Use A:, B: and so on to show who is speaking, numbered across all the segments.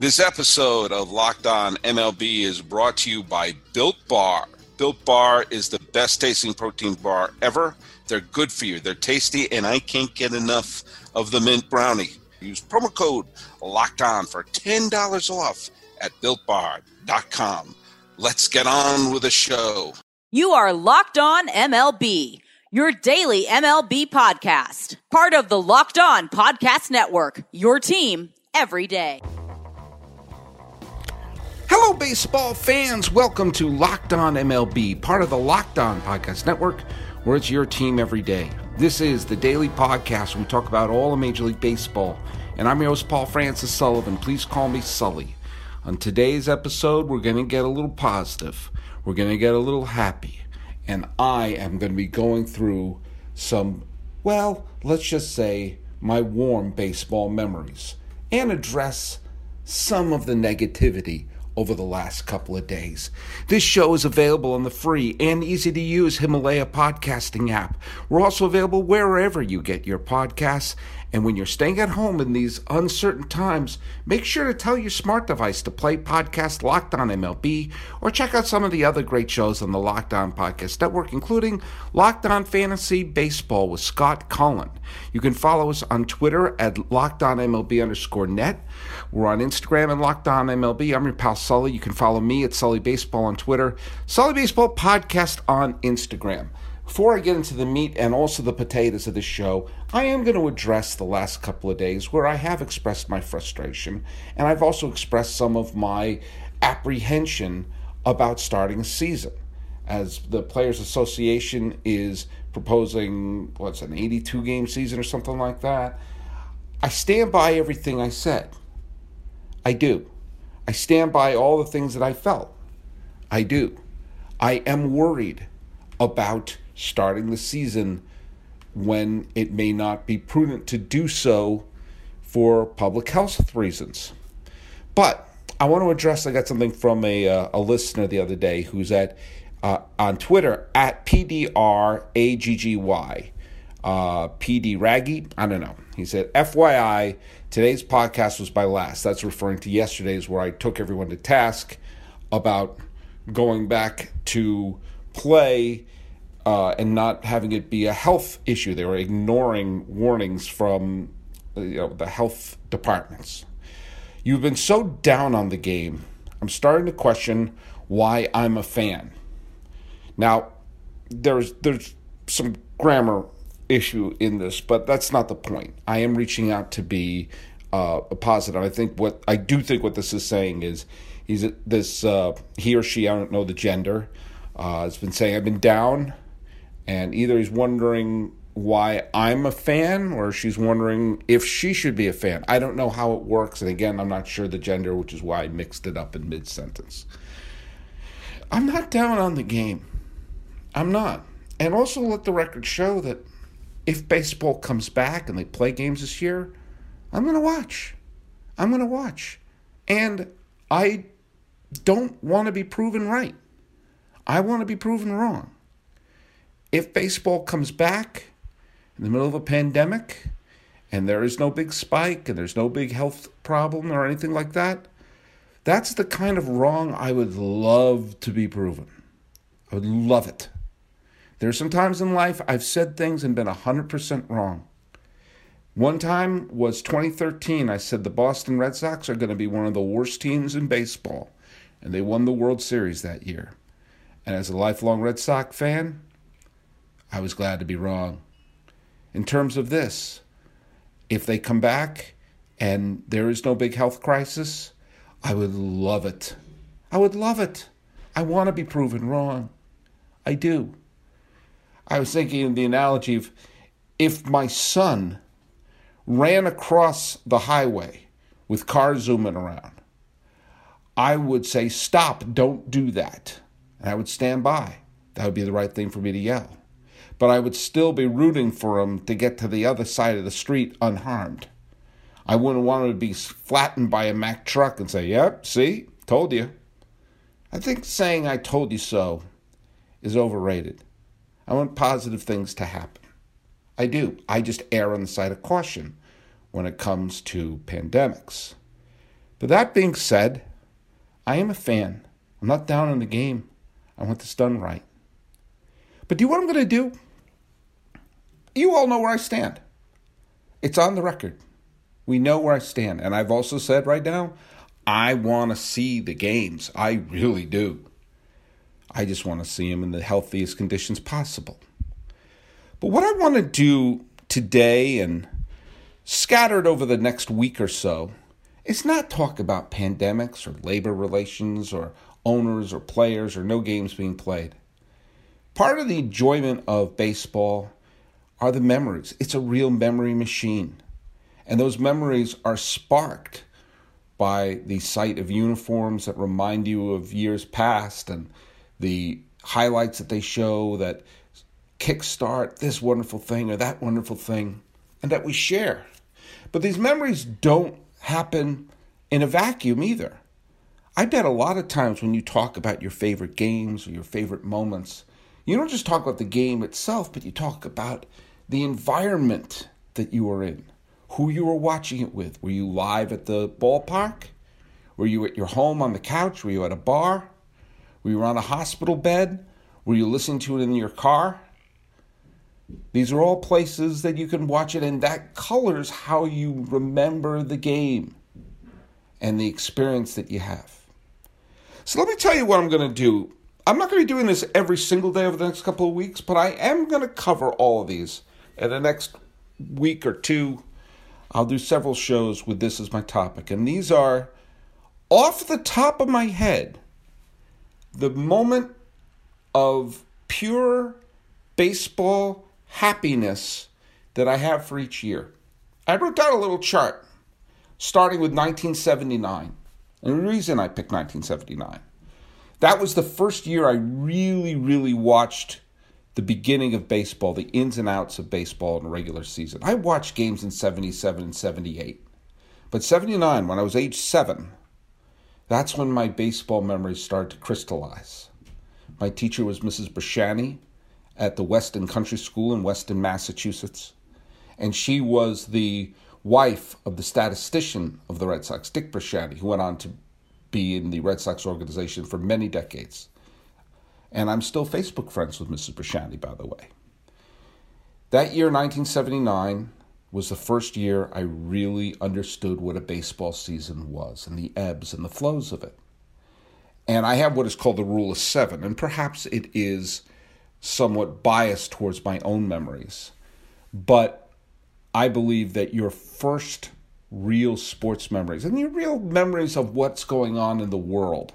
A: This episode of Locked On MLB is brought to you by Built Bar. Built Bar is the best tasting protein bar ever. They're good for you, they're tasty, and I can't get enough of the mint brownie. Use promo code Locked On for $10 off at builtbar.com. Let's get on with the show.
B: You are Locked On MLB, your daily MLB podcast, part of the Locked On Podcast Network, your team every day.
C: Hello, baseball fans. Welcome to Locked On MLB, part of the Locked On Podcast Network, where it's your team every day. This is the daily podcast where we talk about all of Major League Baseball. And I'm your host, Paul Francis Sullivan. Please call me Sully. On today's episode, we're going to get a little positive, we're going to get a little happy. And I am going to be going through some, well, let's just say, my warm baseball memories and address some of the negativity over the last couple of days. This show is available on the free and easy to use Himalaya podcasting app. We're also available wherever you get your podcasts. And when you're staying at home in these uncertain times, make sure to tell your smart device to play podcast Locked On MLB or check out some of the other great shows on the Locked On Podcast Network, including Locked On Fantasy Baseball with Scott Cullen. You can follow us on Twitter at Locked On MLB underscore net. We're on Instagram and Locked On MLB. I'm your pal Sully. You can follow me at Sully Baseball on Twitter, Sully Baseball Podcast on Instagram. Before I get into the meat and also the potatoes of the show, I am going to address the last couple of days where I have expressed my frustration and I've also expressed some of my apprehension about starting a season. As the Players Association is proposing, what's an 82 game season or something like that, I stand by everything I said. I do. I stand by all the things that I felt. I do. I am worried about starting the season when it may not be prudent to do so for public health reasons. But I want to address. I got something from a uh, a listener the other day who's at uh, on Twitter at PDRAGGY. Uh, PD Raggy, I don't know. He said, FYI, today's podcast was by last. That's referring to yesterday's where I took everyone to task about going back to play uh, and not having it be a health issue. They were ignoring warnings from you know, the health departments. You've been so down on the game, I'm starting to question why I'm a fan. Now, there's there's some grammar issue in this, but that's not the point. I am reaching out to be uh, a positive. I think what I do think what this is saying is he's this uh, he or she I don't know the gender uh, has been saying I've been down and either he's wondering why I'm a fan or she's wondering if she should be a fan. I don't know how it works. And again, I'm not sure the gender, which is why I mixed it up in mid sentence. I'm not down on the game. I'm not. And also let the record show that if baseball comes back and they play games this year, I'm going to watch. I'm going to watch. And I don't want to be proven right. I want to be proven wrong if baseball comes back in the middle of a pandemic and there is no big spike and there's no big health problem or anything like that, that's the kind of wrong I would love to be proven. I would love it. There are some times in life I've said things and been 100% wrong. One time was 2013. I said the Boston Red Sox are going to be one of the worst teams in baseball, and they won the World Series that year. And as a lifelong Red Sox fan, I was glad to be wrong. In terms of this, if they come back and there is no big health crisis, I would love it. I would love it. I want to be proven wrong. I do. I was thinking of the analogy of if my son ran across the highway with cars zooming around, I would say, Stop, don't do that. And I would stand by. That would be the right thing for me to yell but I would still be rooting for him to get to the other side of the street unharmed. I wouldn't want him to be flattened by a Mack truck and say, Yep, see, told you. I think saying I told you so is overrated. I want positive things to happen. I do. I just err on the side of caution when it comes to pandemics. But that being said, I am a fan. I'm not down on the game. I want this done right. But do you know what I'm going to do? You all know where I stand. It's on the record. We know where I stand. And I've also said right now, I want to see the games. I really do. I just want to see them in the healthiest conditions possible. But what I want to do today and scattered over the next week or so is not talk about pandemics or labor relations or owners or players or no games being played. Part of the enjoyment of baseball are the memories. It's a real memory machine. And those memories are sparked by the sight of uniforms that remind you of years past and the highlights that they show that kickstart this wonderful thing or that wonderful thing and that we share. But these memories don't happen in a vacuum either. I bet a lot of times when you talk about your favorite games or your favorite moments, you don't just talk about the game itself, but you talk about the environment that you were in, who you were watching it with. Were you live at the ballpark? Were you at your home on the couch? Were you at a bar? Were you on a hospital bed? Were you listening to it in your car? These are all places that you can watch it, and that colors how you remember the game and the experience that you have. So let me tell you what I'm going to do. I'm not going to be doing this every single day over the next couple of weeks, but I am going to cover all of these in the next week or two. I'll do several shows with this as my topic, and these are off the top of my head the moment of pure baseball happiness that I have for each year. I wrote down a little chart starting with 1979. And the reason I picked 1979, that was the first year I really, really watched the beginning of baseball, the ins and outs of baseball in a regular season. I watched games in 77 and 78. But 79, when I was age seven, that's when my baseball memories started to crystallize. My teacher was Mrs. Bresciani at the Weston Country School in Weston, Massachusetts. And she was the wife of the statistician of the Red Sox, Dick Bresciani, who went on to be in the Red Sox organization for many decades. And I'm still Facebook friends with Mrs. Bresciani, by the way. That year, 1979, was the first year I really understood what a baseball season was and the ebbs and the flows of it. And I have what is called the rule of seven, and perhaps it is somewhat biased towards my own memories. But I believe that your first real sports memories and your real memories of what's going on in the world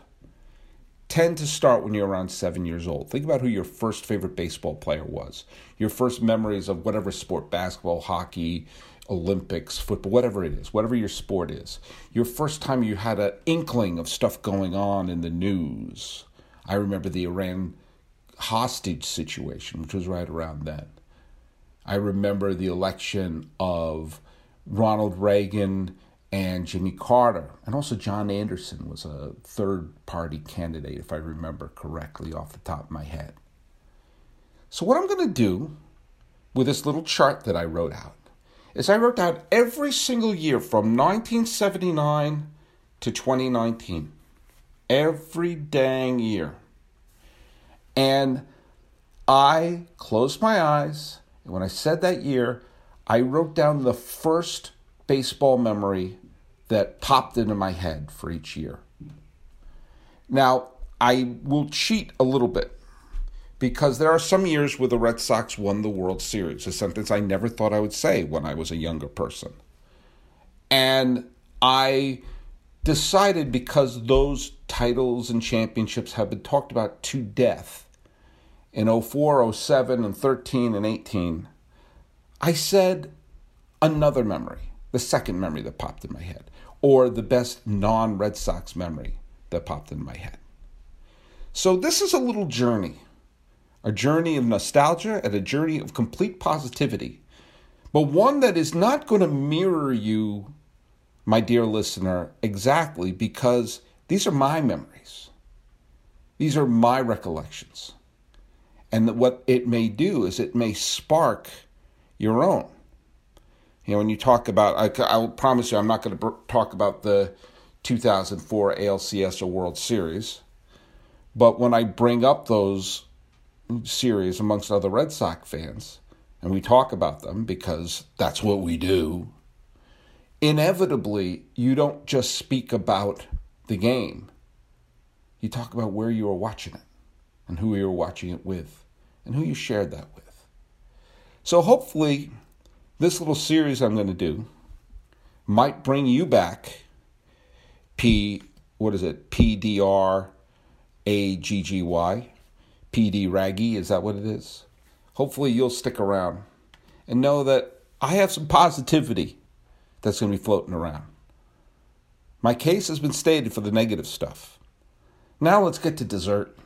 C: tend to start when you're around seven years old. Think about who your first favorite baseball player was, your first memories of whatever sport basketball, hockey, Olympics, football, whatever it is, whatever your sport is. Your first time you had an inkling of stuff going on in the news. I remember the Iran hostage situation, which was right around then. I remember the election of Ronald Reagan and Jimmy Carter, and also John Anderson was a third party candidate, if I remember correctly off the top of my head. So, what I'm going to do with this little chart that I wrote out is I wrote out every single year from 1979 to 2019. Every dang year. And I closed my eyes, and when I said that year, I wrote down the first baseball memory that popped into my head for each year. Now, I will cheat a little bit because there are some years where the Red Sox won the World Series, a sentence I never thought I would say when I was a younger person. And I decided because those titles and championships have been talked about to death in 04, 07, and 13 and 18, I said another memory, the second memory that popped in my head or the best non Red Sox memory that popped in my head. So, this is a little journey a journey of nostalgia and a journey of complete positivity, but one that is not going to mirror you, my dear listener, exactly because these are my memories. These are my recollections. And what it may do is it may spark your own. You know, when you talk about, I, I promise you, I'm not going to talk about the 2004 ALCS or World Series. But when I bring up those series amongst other Red Sox fans, and we talk about them because that's what we do, inevitably you don't just speak about the game. You talk about where you were watching it and who you were watching it with and who you shared that with. So hopefully, this little series I'm going to do might bring you back. P, what is it? P D R A G G Y. PD Raggy, is that what it is? Hopefully, you'll stick around and know that I have some positivity that's going to be floating around. My case has been stated for the negative stuff. Now let's get to dessert.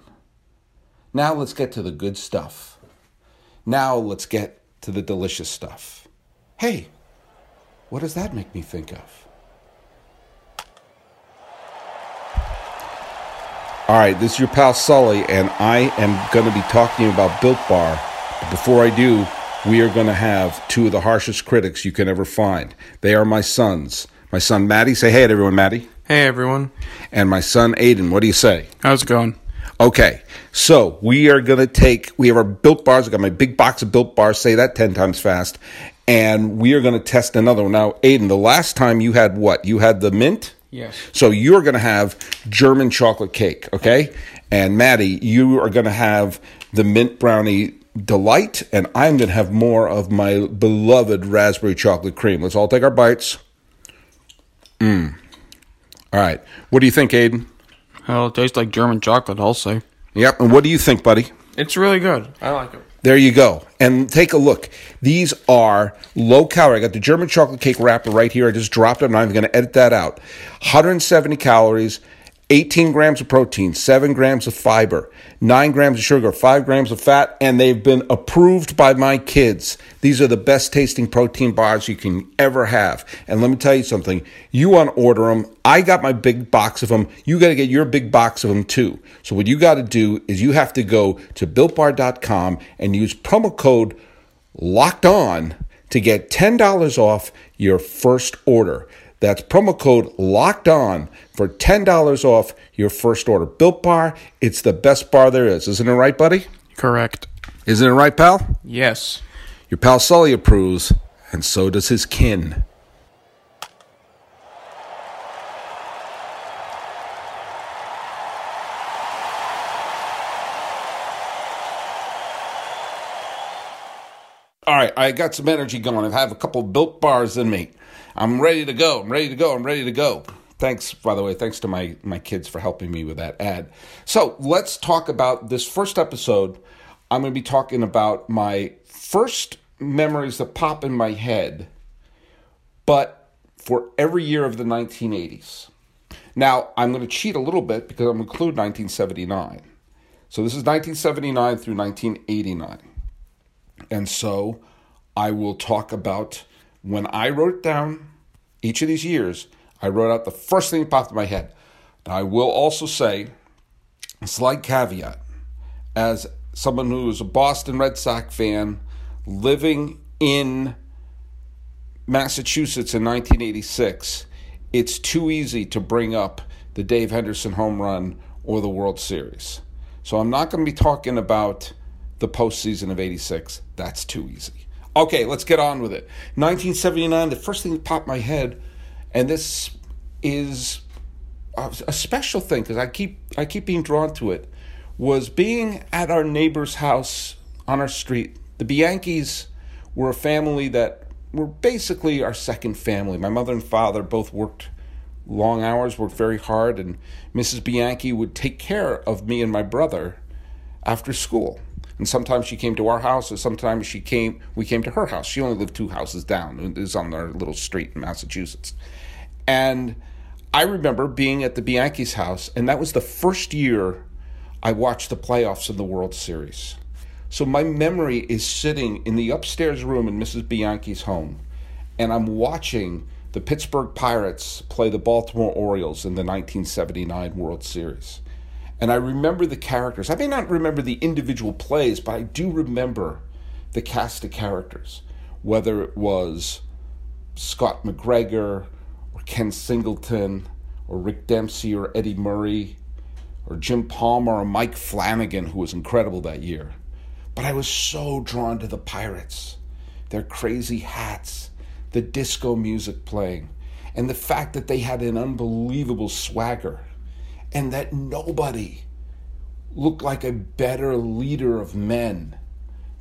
C: Now let's get to the good stuff. Now let's get to the delicious stuff. Hey, what does that make me think of? All right, this is your pal Sully, and I am going to be talking about Built Bar. But before I do, we are going to have two of the harshest critics you can ever find. They are my sons. My son Maddie, say hey to everyone, Maddie.
D: Hey everyone.
C: And my son Aiden, what do you say?
D: How's it going?
C: Okay, so we are going to take, we have our built bars. I got my big box of built bars, say that 10 times fast. And we are going to test another one. Now, Aiden, the last time you had what? You had the mint?
D: Yes.
C: So you're going to have German chocolate cake, okay? And Maddie, you are going to have the mint brownie delight, and I'm going to have more of my beloved raspberry chocolate cream. Let's all take our bites. Mmm. All right. What do you think, Aiden?
D: Well, it tastes like German chocolate, I'll say.
C: Yep. And what do you think, buddy?
D: It's really good. I like it.
C: There you go. And take a look. These are low calorie. I got the German chocolate cake wrapper right here. I just dropped it. I'm not even going to edit that out. 170 calories, 18 grams of protein, 7 grams of fiber, 9 grams of sugar, 5 grams of fat, and they've been approved by my kids. These are the best tasting protein bars you can ever have. And let me tell you something you want to order them. I got my big box of them. You got to get your big box of them too. So, what you got to do is you have to go to builtbar.com and use promo code locked on to get $10 off your first order. That's promo code locked on for $10 off your first order. Built Bar, it's the best bar there is. Isn't it right, buddy?
D: Correct.
C: Isn't it right, pal?
D: Yes.
C: Your pal Sully approves, and so does his kin. All right, I got some energy going. I have a couple built bars in me. I'm ready to go. I'm ready to go. I'm ready to go. Thanks, by the way, thanks to my, my kids for helping me with that ad. So let's talk about this first episode. I'm going to be talking about my first memories that pop in my head, but for every year of the 1980s. Now, I'm going to cheat a little bit because I'm going to include 1979. So this is 1979 through 1989. And so I will talk about when I wrote it down each of these years, I wrote out the first thing that popped in my head. Now, I will also say a slight caveat as someone who is a Boston Red Sox fan living in Massachusetts in 1986, it's too easy to bring up the Dave Henderson home run or the World Series. So I'm not going to be talking about the postseason of 86. That's too easy. Okay, let's get on with it. 1979, the first thing that popped my head, and this is a special thing because I keep I keep being drawn to it, was being at our neighbor's house on our street. The Bianchis were a family that were basically our second family. My mother and father both worked long hours, worked very hard, and Mrs. Bianchi would take care of me and my brother after school. And sometimes she came to our house, or sometimes she came. We came to her house. She only lived two houses down. It was on our little street in Massachusetts. And I remember being at the Bianchi's house, and that was the first year I watched the playoffs of the World Series. So my memory is sitting in the upstairs room in Mrs. Bianchi's home, and I'm watching the Pittsburgh Pirates play the Baltimore Orioles in the 1979 World Series. And I remember the characters. I may not remember the individual plays, but I do remember the cast of characters, whether it was Scott McGregor or Ken Singleton or Rick Dempsey or Eddie Murray or Jim Palmer or Mike Flanagan, who was incredible that year. But I was so drawn to the Pirates, their crazy hats, the disco music playing, and the fact that they had an unbelievable swagger, and that nobody looked like a better leader of men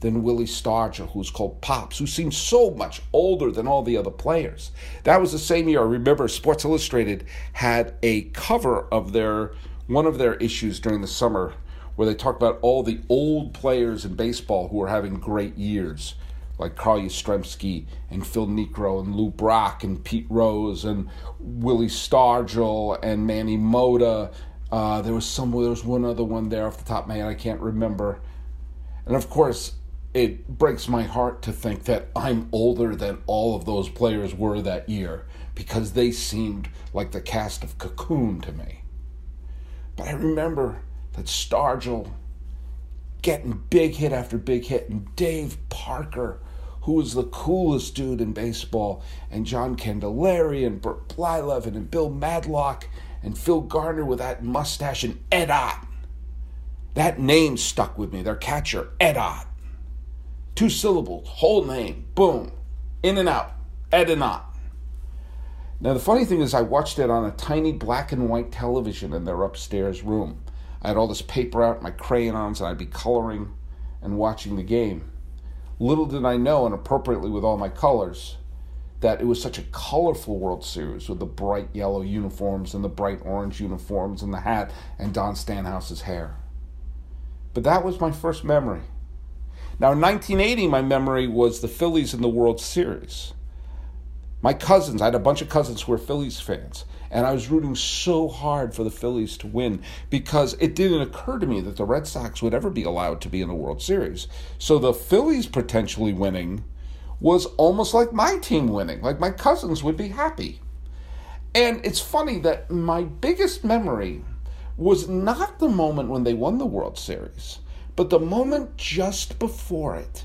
C: than Willie Stargell, who was called Pops, who seemed so much older than all the other players. That was the same year. I remember Sports Illustrated had a cover of their one of their issues during the summer where they talked about all the old players in baseball who were having great years, like Carl Yastrzemski and Phil Niekro and Lou Brock and Pete Rose and Willie Stargell and Manny Mota. Uh, there was some. There was one other one there off the top of my head. I can't remember. And of course, it breaks my heart to think that I'm older than all of those players were that year because they seemed like the cast of Cocoon to me. But I remember that Stargell getting big hit after big hit, and Dave Parker, who was the coolest dude in baseball, and John Candelaria, and Bert Blyleven, and Bill Madlock, and Phil Garner with that mustache, and Ed Ott. That name stuck with me, their catcher, Ed Ott. Two syllables, whole name, boom, in and out, Ed and Ott. Now, the funny thing is, I watched it on a tiny black and white television in their upstairs room. I had all this paper out, my crayons, and I'd be coloring and watching the game. Little did I know, and appropriately with all my colors, that it was such a colorful World Series with the bright yellow uniforms and the bright orange uniforms and the hat and Don Stanhouse's hair. But that was my first memory. Now, in 1980, my memory was the Phillies in the World Series. My cousins, I had a bunch of cousins who were Phillies fans, and I was rooting so hard for the Phillies to win because it didn't occur to me that the Red Sox would ever be allowed to be in the World Series. So the Phillies potentially winning was almost like my team winning, like my cousins would be happy. And it's funny that my biggest memory was not the moment when they won the World Series, but the moment just before it.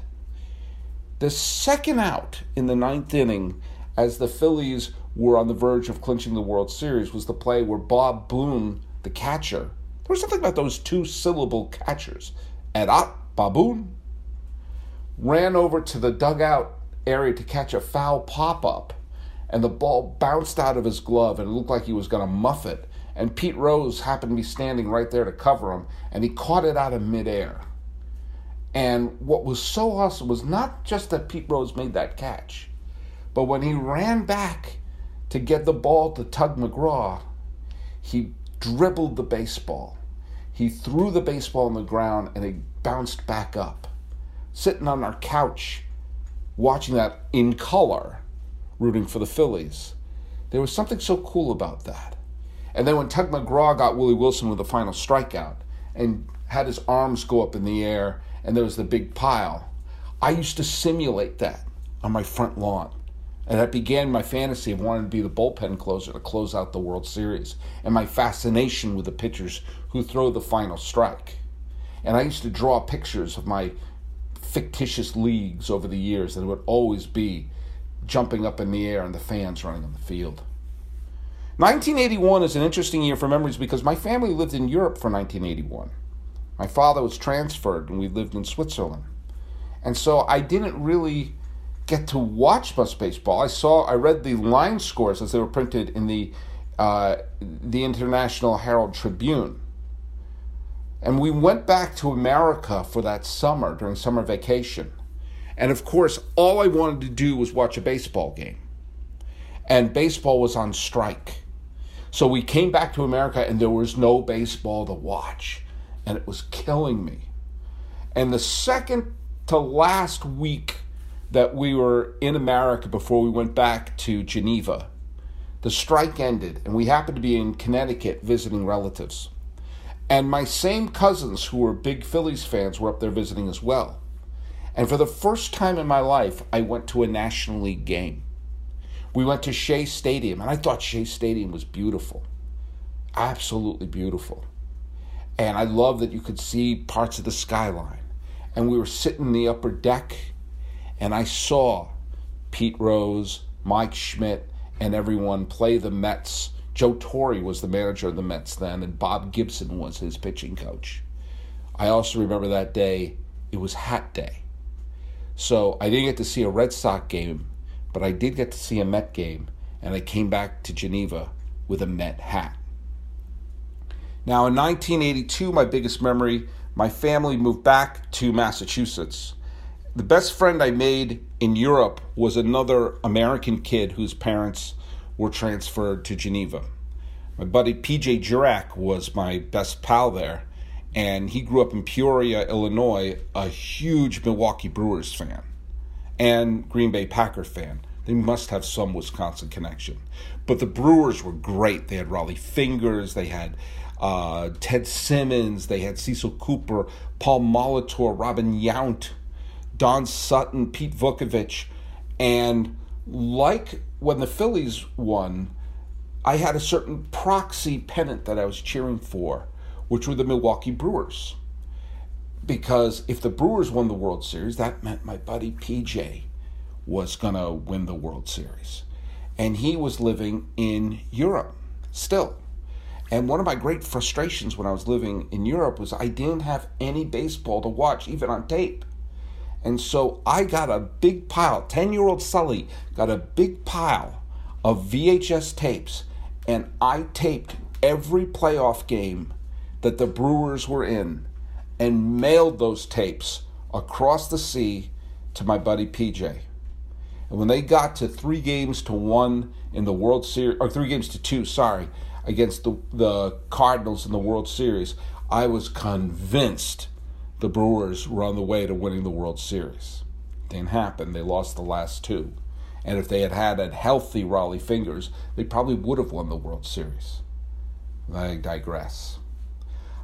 C: The second out in the ninth inning, as the Phillies were on the verge of clinching the World Series, was the play where Bob Boone, the catcher, there was something about those two syllable catchers, Ed Ott Baboon, ran over to the dugout area to catch a foul pop up, and the ball bounced out of his glove and it looked like he was going to muff it. And Pete Rose happened to be standing right there to cover him, and he caught it out of midair. And what was so awesome was not just that Pete Rose made that catch, but when he ran back to get the ball to Tug McGraw, he dribbled the baseball. He threw the baseball on the ground and it bounced back up. Sitting on our couch, watching that in color, rooting for the Phillies, there was something so cool about that. And then when Tug McGraw got Willie Wilson with the final strikeout and had his arms go up in the air and there was the big pile. I used to simulate that on my front lawn. And that began my fantasy of wanting to be the bullpen closer to close out the World Series and my fascination with the pitchers who throw the final strike. And I used to draw pictures of my fictitious leagues over the years, and it would always be jumping up in the air and the fans running on the field. 1981 is an interesting year for memories because my family lived in Europe for 1981. My father was transferred and we lived in Switzerland. And so I didn't really get to watch much baseball. I saw, I read the line scores as they were printed in the uh, the International Herald Tribune. And we went back to America for that summer during summer vacation. And of course, all I wanted to do was watch a baseball game. And baseball was on strike. So we came back to America and there was no baseball to watch and it was killing me. And the second to last week that we were in America before we went back to Geneva, the strike ended, and we happened to be in Connecticut visiting relatives. And my same cousins, who were big Phillies fans, were up there visiting as well. And for the first time in my life, I went to a National League game. We went to Shea Stadium, and I thought Shea Stadium was beautiful. Absolutely beautiful. And I love that you could see parts of the skyline. And we were sitting in the upper deck, and I saw Pete Rose, Mike Schmidt, and everyone play the Mets Joe Torre was the manager of the Mets then, and Bob Gibson was his pitching coach. I also remember that day, it was hat day. So I didn't get to see a Red Sox game, but I did get to see a Met game, and I came back to Geneva with a Met hat. Now, in 1982, my biggest memory, my family moved back to Massachusetts. The best friend I made in Europe was another American kid whose parents were transferred to Geneva. My buddy PJ Jurak was my best pal there, and he grew up in Peoria, Illinois, a huge Milwaukee Brewers fan and Green Bay Packer fan. They must have some Wisconsin connection. But the Brewers were great. They had Rollie Fingers, they had uh, Ted Simmons, they had Cecil Cooper, Paul Molitor, Robin Yount, Don Sutton, Pete Vukovich. And like when the Phillies won, I had a certain proxy pennant that I was cheering for, which were the Milwaukee Brewers. Because if the Brewers won the World Series, that meant my buddy PJ was going to win the World Series. And he was living in Europe still. And one of my great frustrations when I was living in Europe was I didn't have any baseball to watch, even on tape. And so I got a big pile, 10 year old Sully got a big pile of VHS tapes, and I taped every playoff game that the Brewers were in and mailed those tapes across the sea to my buddy PJ. And when they got to three games to one in the World Series, or three games to two, sorry, against the, the Cardinals in the World Series, I was convinced the Brewers were on the way to winning the World Series. Didn't happen. They lost the last two. And if they had had a healthy Rollie Fingers, they probably would have won the World Series. I digress.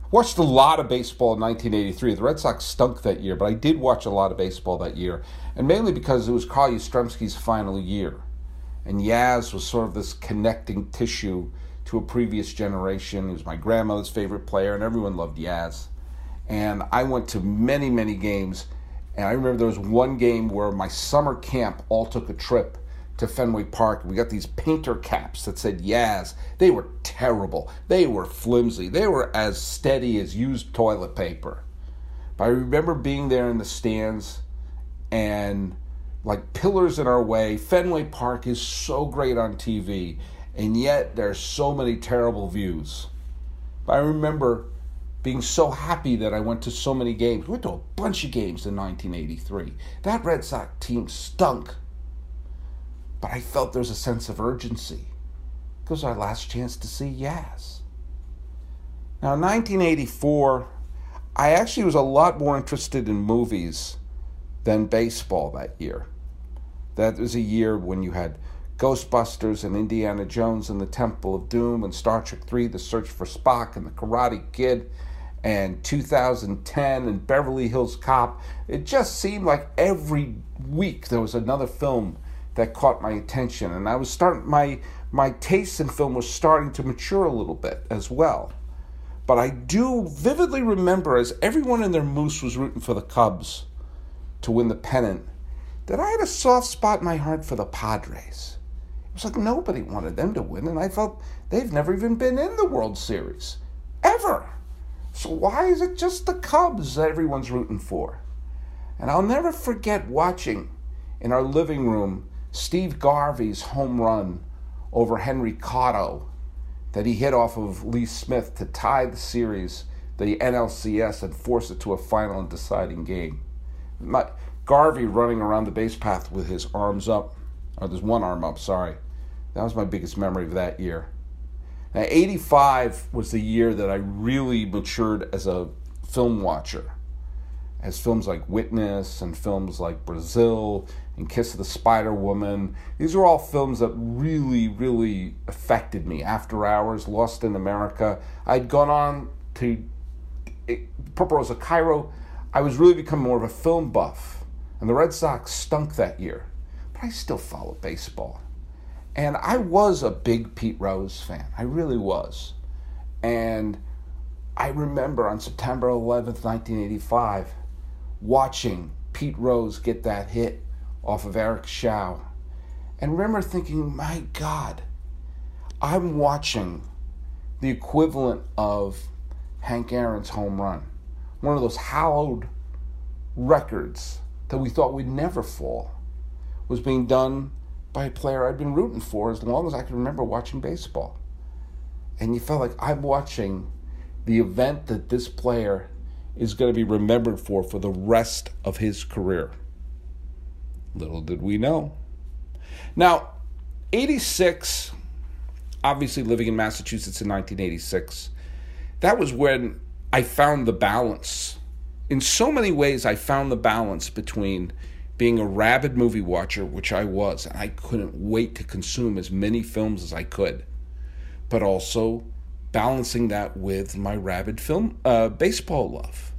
C: I watched a lot of baseball in 1983. The Red Sox stunk that year, but I did watch a lot of baseball that year, and mainly because it was Carl Yastrzemski's final year. And Yaz was sort of this connecting tissue to a previous generation. He was my grandmother's favorite player, and everyone loved Yaz and I went to many, many games. And I remember there was one game where my summer camp all took a trip to Fenway Park. We got these painter caps that said Yaz. They were terrible. They were flimsy. They were as steady as used toilet paper. But I remember being there in the stands and like pillars in our way. Fenway Park is so great on TV, and yet there's so many terrible views. But I remember being so happy that I went to so many games. We went to a bunch of games in 1983. That Red Sox team stunk. But I felt there was a sense of urgency. It was our last chance to see Yaz. Now, in 1984, I actually was a lot more interested in movies than baseball that year. That was a year when you had Ghostbusters and Indiana Jones and the Temple of Doom and Star Trek 3, The Search for Spock and The Karate Kid and 2010 and Beverly Hills Cop. It just seemed like every week there was another film that caught my attention, and I was starting my my taste in film was starting to mature a little bit as well. But I do vividly remember as everyone in their moose was rooting for the Cubs to win the pennant, that I had a soft spot in my heart for the Padres. It was like nobody wanted them to win, and I felt they've never even been in the World Series. Ever. So why is it just the Cubs that everyone's rooting for? And I'll never forget watching in our living room Steve Garvey's home run over Henry Cotto that he hit off of Lee Smith to tie the series, the NLCS, and force it to a final and deciding game. My, Garvey running around the base path with his arms up, or there's one arm up, sorry. That was my biggest memory of that year. Now, 85 was the year that I really matured as a film watcher. As films like Witness and films like Brazil and Kiss of the Spider Woman, these are all films that really, really affected me. After Hours, Lost in America. I'd gone on to eh, Purple Rose of Cairo. I was really becoming more of a film buff. And the Red Sox stunk that year. But I still followed baseball. And I was a big Pete Rose fan. I really was. And I remember on September 11th, 1985, watching Pete Rose get that hit off of Eric Show. And remember thinking, my God, I'm watching the equivalent of Hank Aaron's home run, one of those hallowed records that we thought would never fall, was being done by a player I'd been rooting for as long as I can remember watching baseball. And you felt like I'm watching the event that this player is going to be remembered for for the rest of his career. Little did we know. Now, 86, obviously living in Massachusetts in 1986, that was when I found the balance. In so many ways, I found the balance between being a rabid movie watcher, which I was, and I couldn't wait to consume as many films as I could, but also balancing that with my rabid film uh, baseball love.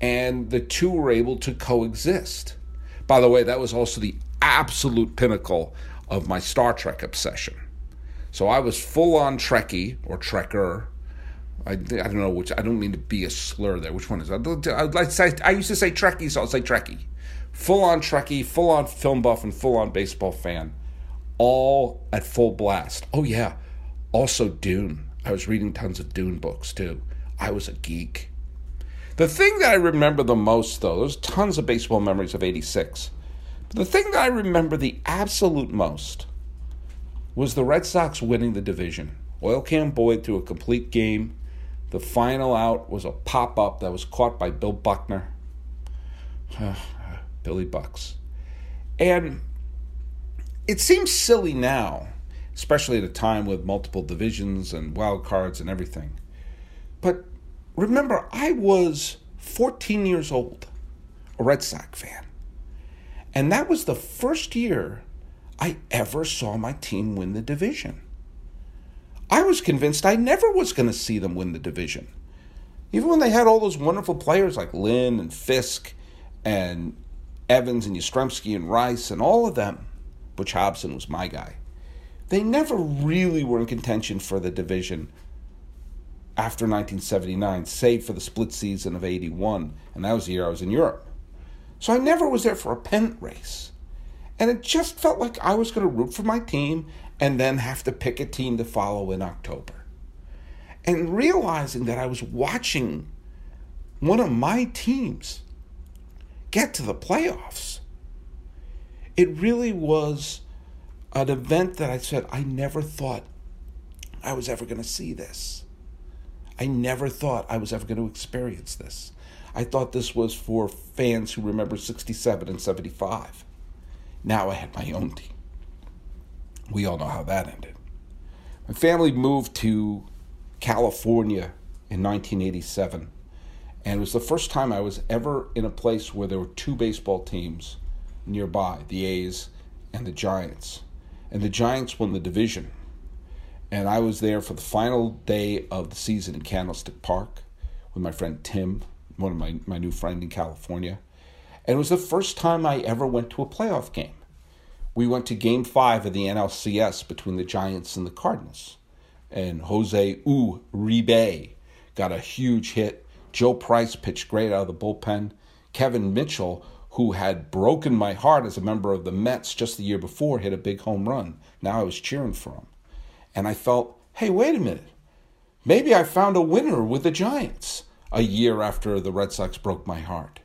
C: And the two were able to coexist. By the way, that was also the absolute pinnacle of my Star Trek obsession. So I was full on Trekkie or Trekker. I, I don't know which. I don't mean to be a slur there. Which one is? I, I'd like to say, I used to say Trekkie, so I'll say Trekkie. Full on Trekkie, full on film buff, and full on baseball fan, all at full blast. Oh yeah, also Dune. I was reading tons of Dune books too. I was a geek. The thing that I remember the most, though, there's tons of baseball memories of '86. But the thing that I remember the absolute most was the Red Sox winning the division. Oil Can Boyd threw a complete game. The final out was a pop up that was caught by Bill Buckner. Billy Bucks. And it seems silly now, especially at a time with multiple divisions and wild cards and everything. But remember, I was 14 years old, a Red Sox fan. And that was the first year I ever saw my team win the division. I was convinced I never was going to see them win the division. Even when they had all those wonderful players like Lynn and Fisk and Evans and Yastrzemski and Rice and all of them, Butch Hobson was my guy. They never really were in contention for the division after 1979, save for the split season of 81, and that was the year I was in Europe. So I never was there for a pennant race. And it just felt like I was going to root for my team and then have to pick a team to follow in October. And realizing that I was watching one of my teams get to the playoffs, it really was an event that I said, I never thought I was ever going to see this. I never thought I was ever going to experience this. I thought this was for fans who remember 67 and 75. Now I had my own team. We all know how that ended. My family moved to California in 1987, and it was the first time I was ever in a place where there were two baseball teams nearby the A's and the Giants. And the Giants won the division. And I was there for the final day of the season in Candlestick Park with my friend Tim, one of my, my new friend in California. And it was the first time I ever went to a playoff game. We went to game five of the NLCS between the Giants and the Cardinals. And Jose Uribe got a huge hit. Joe Price pitched great out of the bullpen. Kevin Mitchell, who had broken my heart as a member of the Mets just the year before, hit a big home run. Now I was cheering for him. And I felt, hey, wait a minute. Maybe I found a winner with the Giants a year after the Red Sox broke my heart.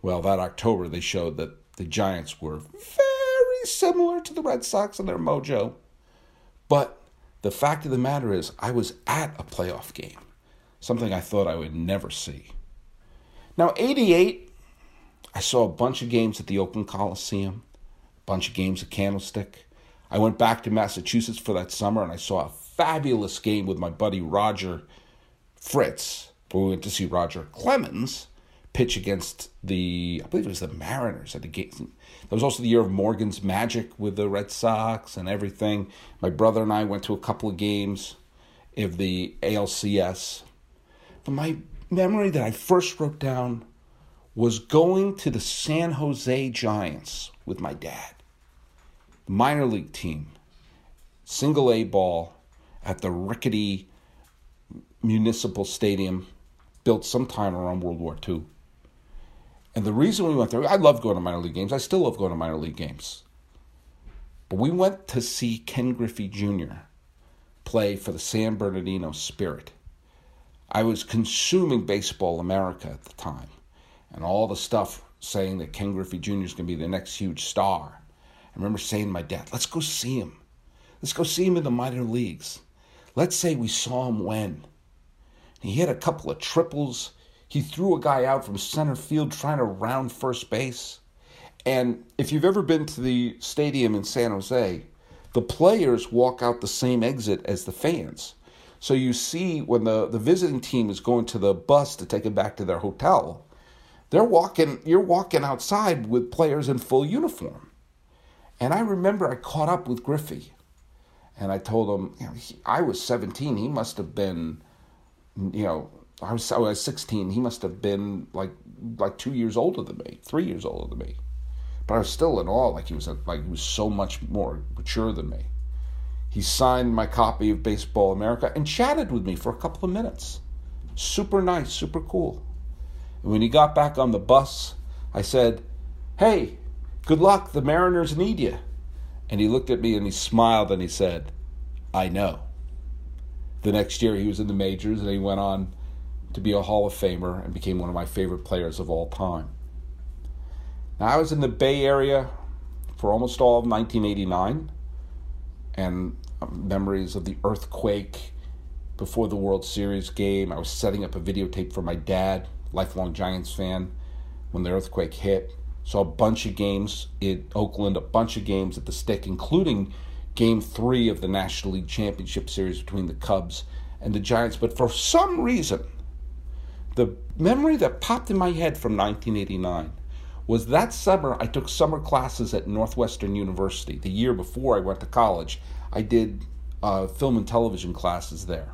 C: Well, that October they showed that the Giants were very similar to the Red Sox and their mojo. But the fact of the matter is, I was at a playoff game, something I thought I would never see. Now, 88, I saw a bunch of games at the Oakland Coliseum, a bunch of games at Candlestick. I went back to Massachusetts for that summer and I saw a fabulous game with my buddy Roger Fritz. where We went to see Roger Clemens pitch against the, I believe it was the Mariners at the game. That was also the year of Morgan's magic with the Red Sox and everything. My brother and I went to a couple of games of the ALCS. But my memory that I first wrote down was going to the San Jose Giants with my dad, minor league team, single A ball at the rickety municipal stadium built sometime around World War II. And the reason we went there, I love going to minor league games. I still love going to minor league games. But we went to see Ken Griffey Jr., play for the San Bernardino Spirit. I was consuming Baseball America at the time and all the stuff saying that Ken Griffey Jr. is going to be the next huge star. I remember saying to my dad, let's go see him. Let's go see him in the minor leagues. Let's say we saw him when. He hit a couple of triples. He threw a guy out from center field trying to round first base. And if you've ever been to the stadium in San Jose, the players walk out the same exit as the fans. So you see when the, the visiting team is going to the bus to take it back to their hotel, they're walking, you're walking outside with players in full uniform. And I remember I caught up with Griffey and I told him, you know, he, I was 17. He must have been, you know, I was, I was 16. He must have been like like two years older than me, three years older than me. But I was still in awe, like he was like he was so much more mature than me. He signed my copy of Baseball America and chatted with me for a couple of minutes. Super nice, super cool. And when he got back on the bus, I said, Hey, good luck. The Mariners need you. And he looked at me and he smiled and he said, I know. The next year he was in the majors and he went on to be a Hall of Famer and became one of my favorite players of all time. Now, I was in the Bay Area for almost all of 1989 and um, memories of the earthquake before the World Series game. I was setting up a videotape for my dad lifelong Giants fan, when the earthquake hit. Saw a bunch of games in Oakland, a bunch of games at the stick, including game three of the National League Championship Series between the Cubs and the Giants. But for some reason, the memory that popped in my head from 1989 was that summer I took summer classes at Northwestern University. The year before I went to college, I did uh, film and television classes there.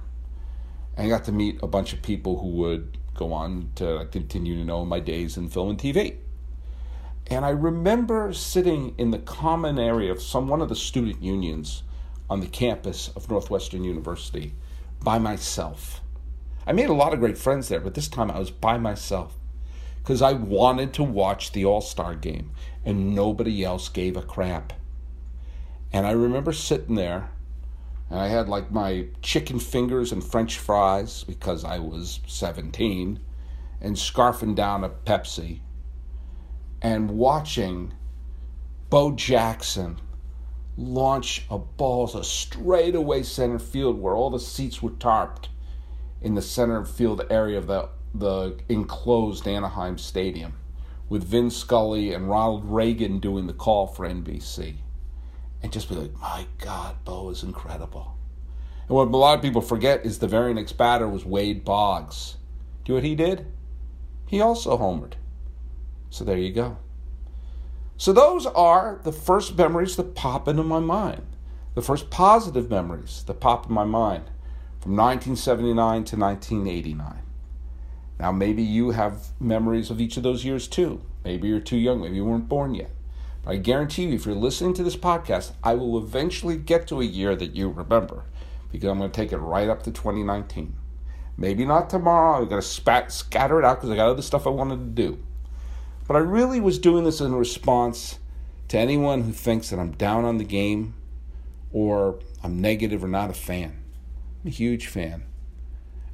C: And I got to meet a bunch of people who would go on to continue to know my days in film and TV. And I remember sitting in the common area of some one of the student unions on the campus of Northwestern University by myself. I made a lot of great friends there, but this time I was by myself because I wanted to watch the All Star game and nobody else gave a crap. And I remember sitting there and I had like my chicken fingers and french fries because I was 17 and scarfing down a Pepsi and watching Bo Jackson launch a ball a straightaway center field where all the seats were tarped in the center field area of the, the enclosed Anaheim Stadium with Vin Scully and Ronald Reagan doing the call for NBC and just be like, my God, Bo is incredible. And what a lot of people forget is the very next batter was Wade Boggs. Do you know what he did? He also homered. So there you go. So those are the first memories that pop into my mind. The first positive memories that pop in my mind from 1979 to 1989. Now, maybe you have memories of each of those years too. Maybe you're too young. Maybe you weren't born yet. But I guarantee you, if you're listening to this podcast, I will eventually get to a year that you remember because I'm going to take it right up to 2019. Maybe not tomorrow. I'm going to spat, scatter it out because I got other stuff I wanted to do. But I really was doing this in response to anyone who thinks that I'm down on the game or I'm negative or not a fan. I'm a huge fan.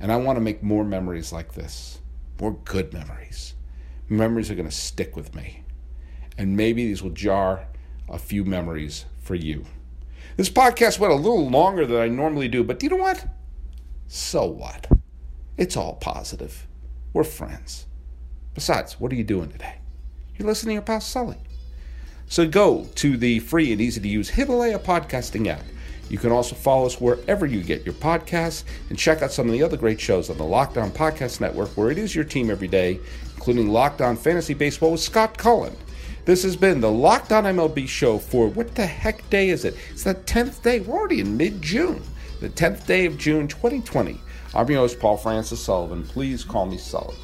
C: And I want to make more memories like this, more good memories. Memories are going to stick with me and maybe these will jar a few memories for you. This podcast went a little longer than I normally do, but do you know what? So what? It's all positive. We're friends. Besides, what are you doing today? You're listening to your Sully. So go to the free and easy to use Himalaya podcasting app. You can also follow us wherever you get your podcasts and check out some of the other great shows on the Locked On Podcast Network, where it is your team every day, including Locked On Fantasy Baseball with Scott Cullen this has been the Locked On MLB show for what the heck day is it? It's the 10th day. We're already in mid June, the 10th day of June 2020. I'm your host, Paul Francis Sullivan. Please call me Sully.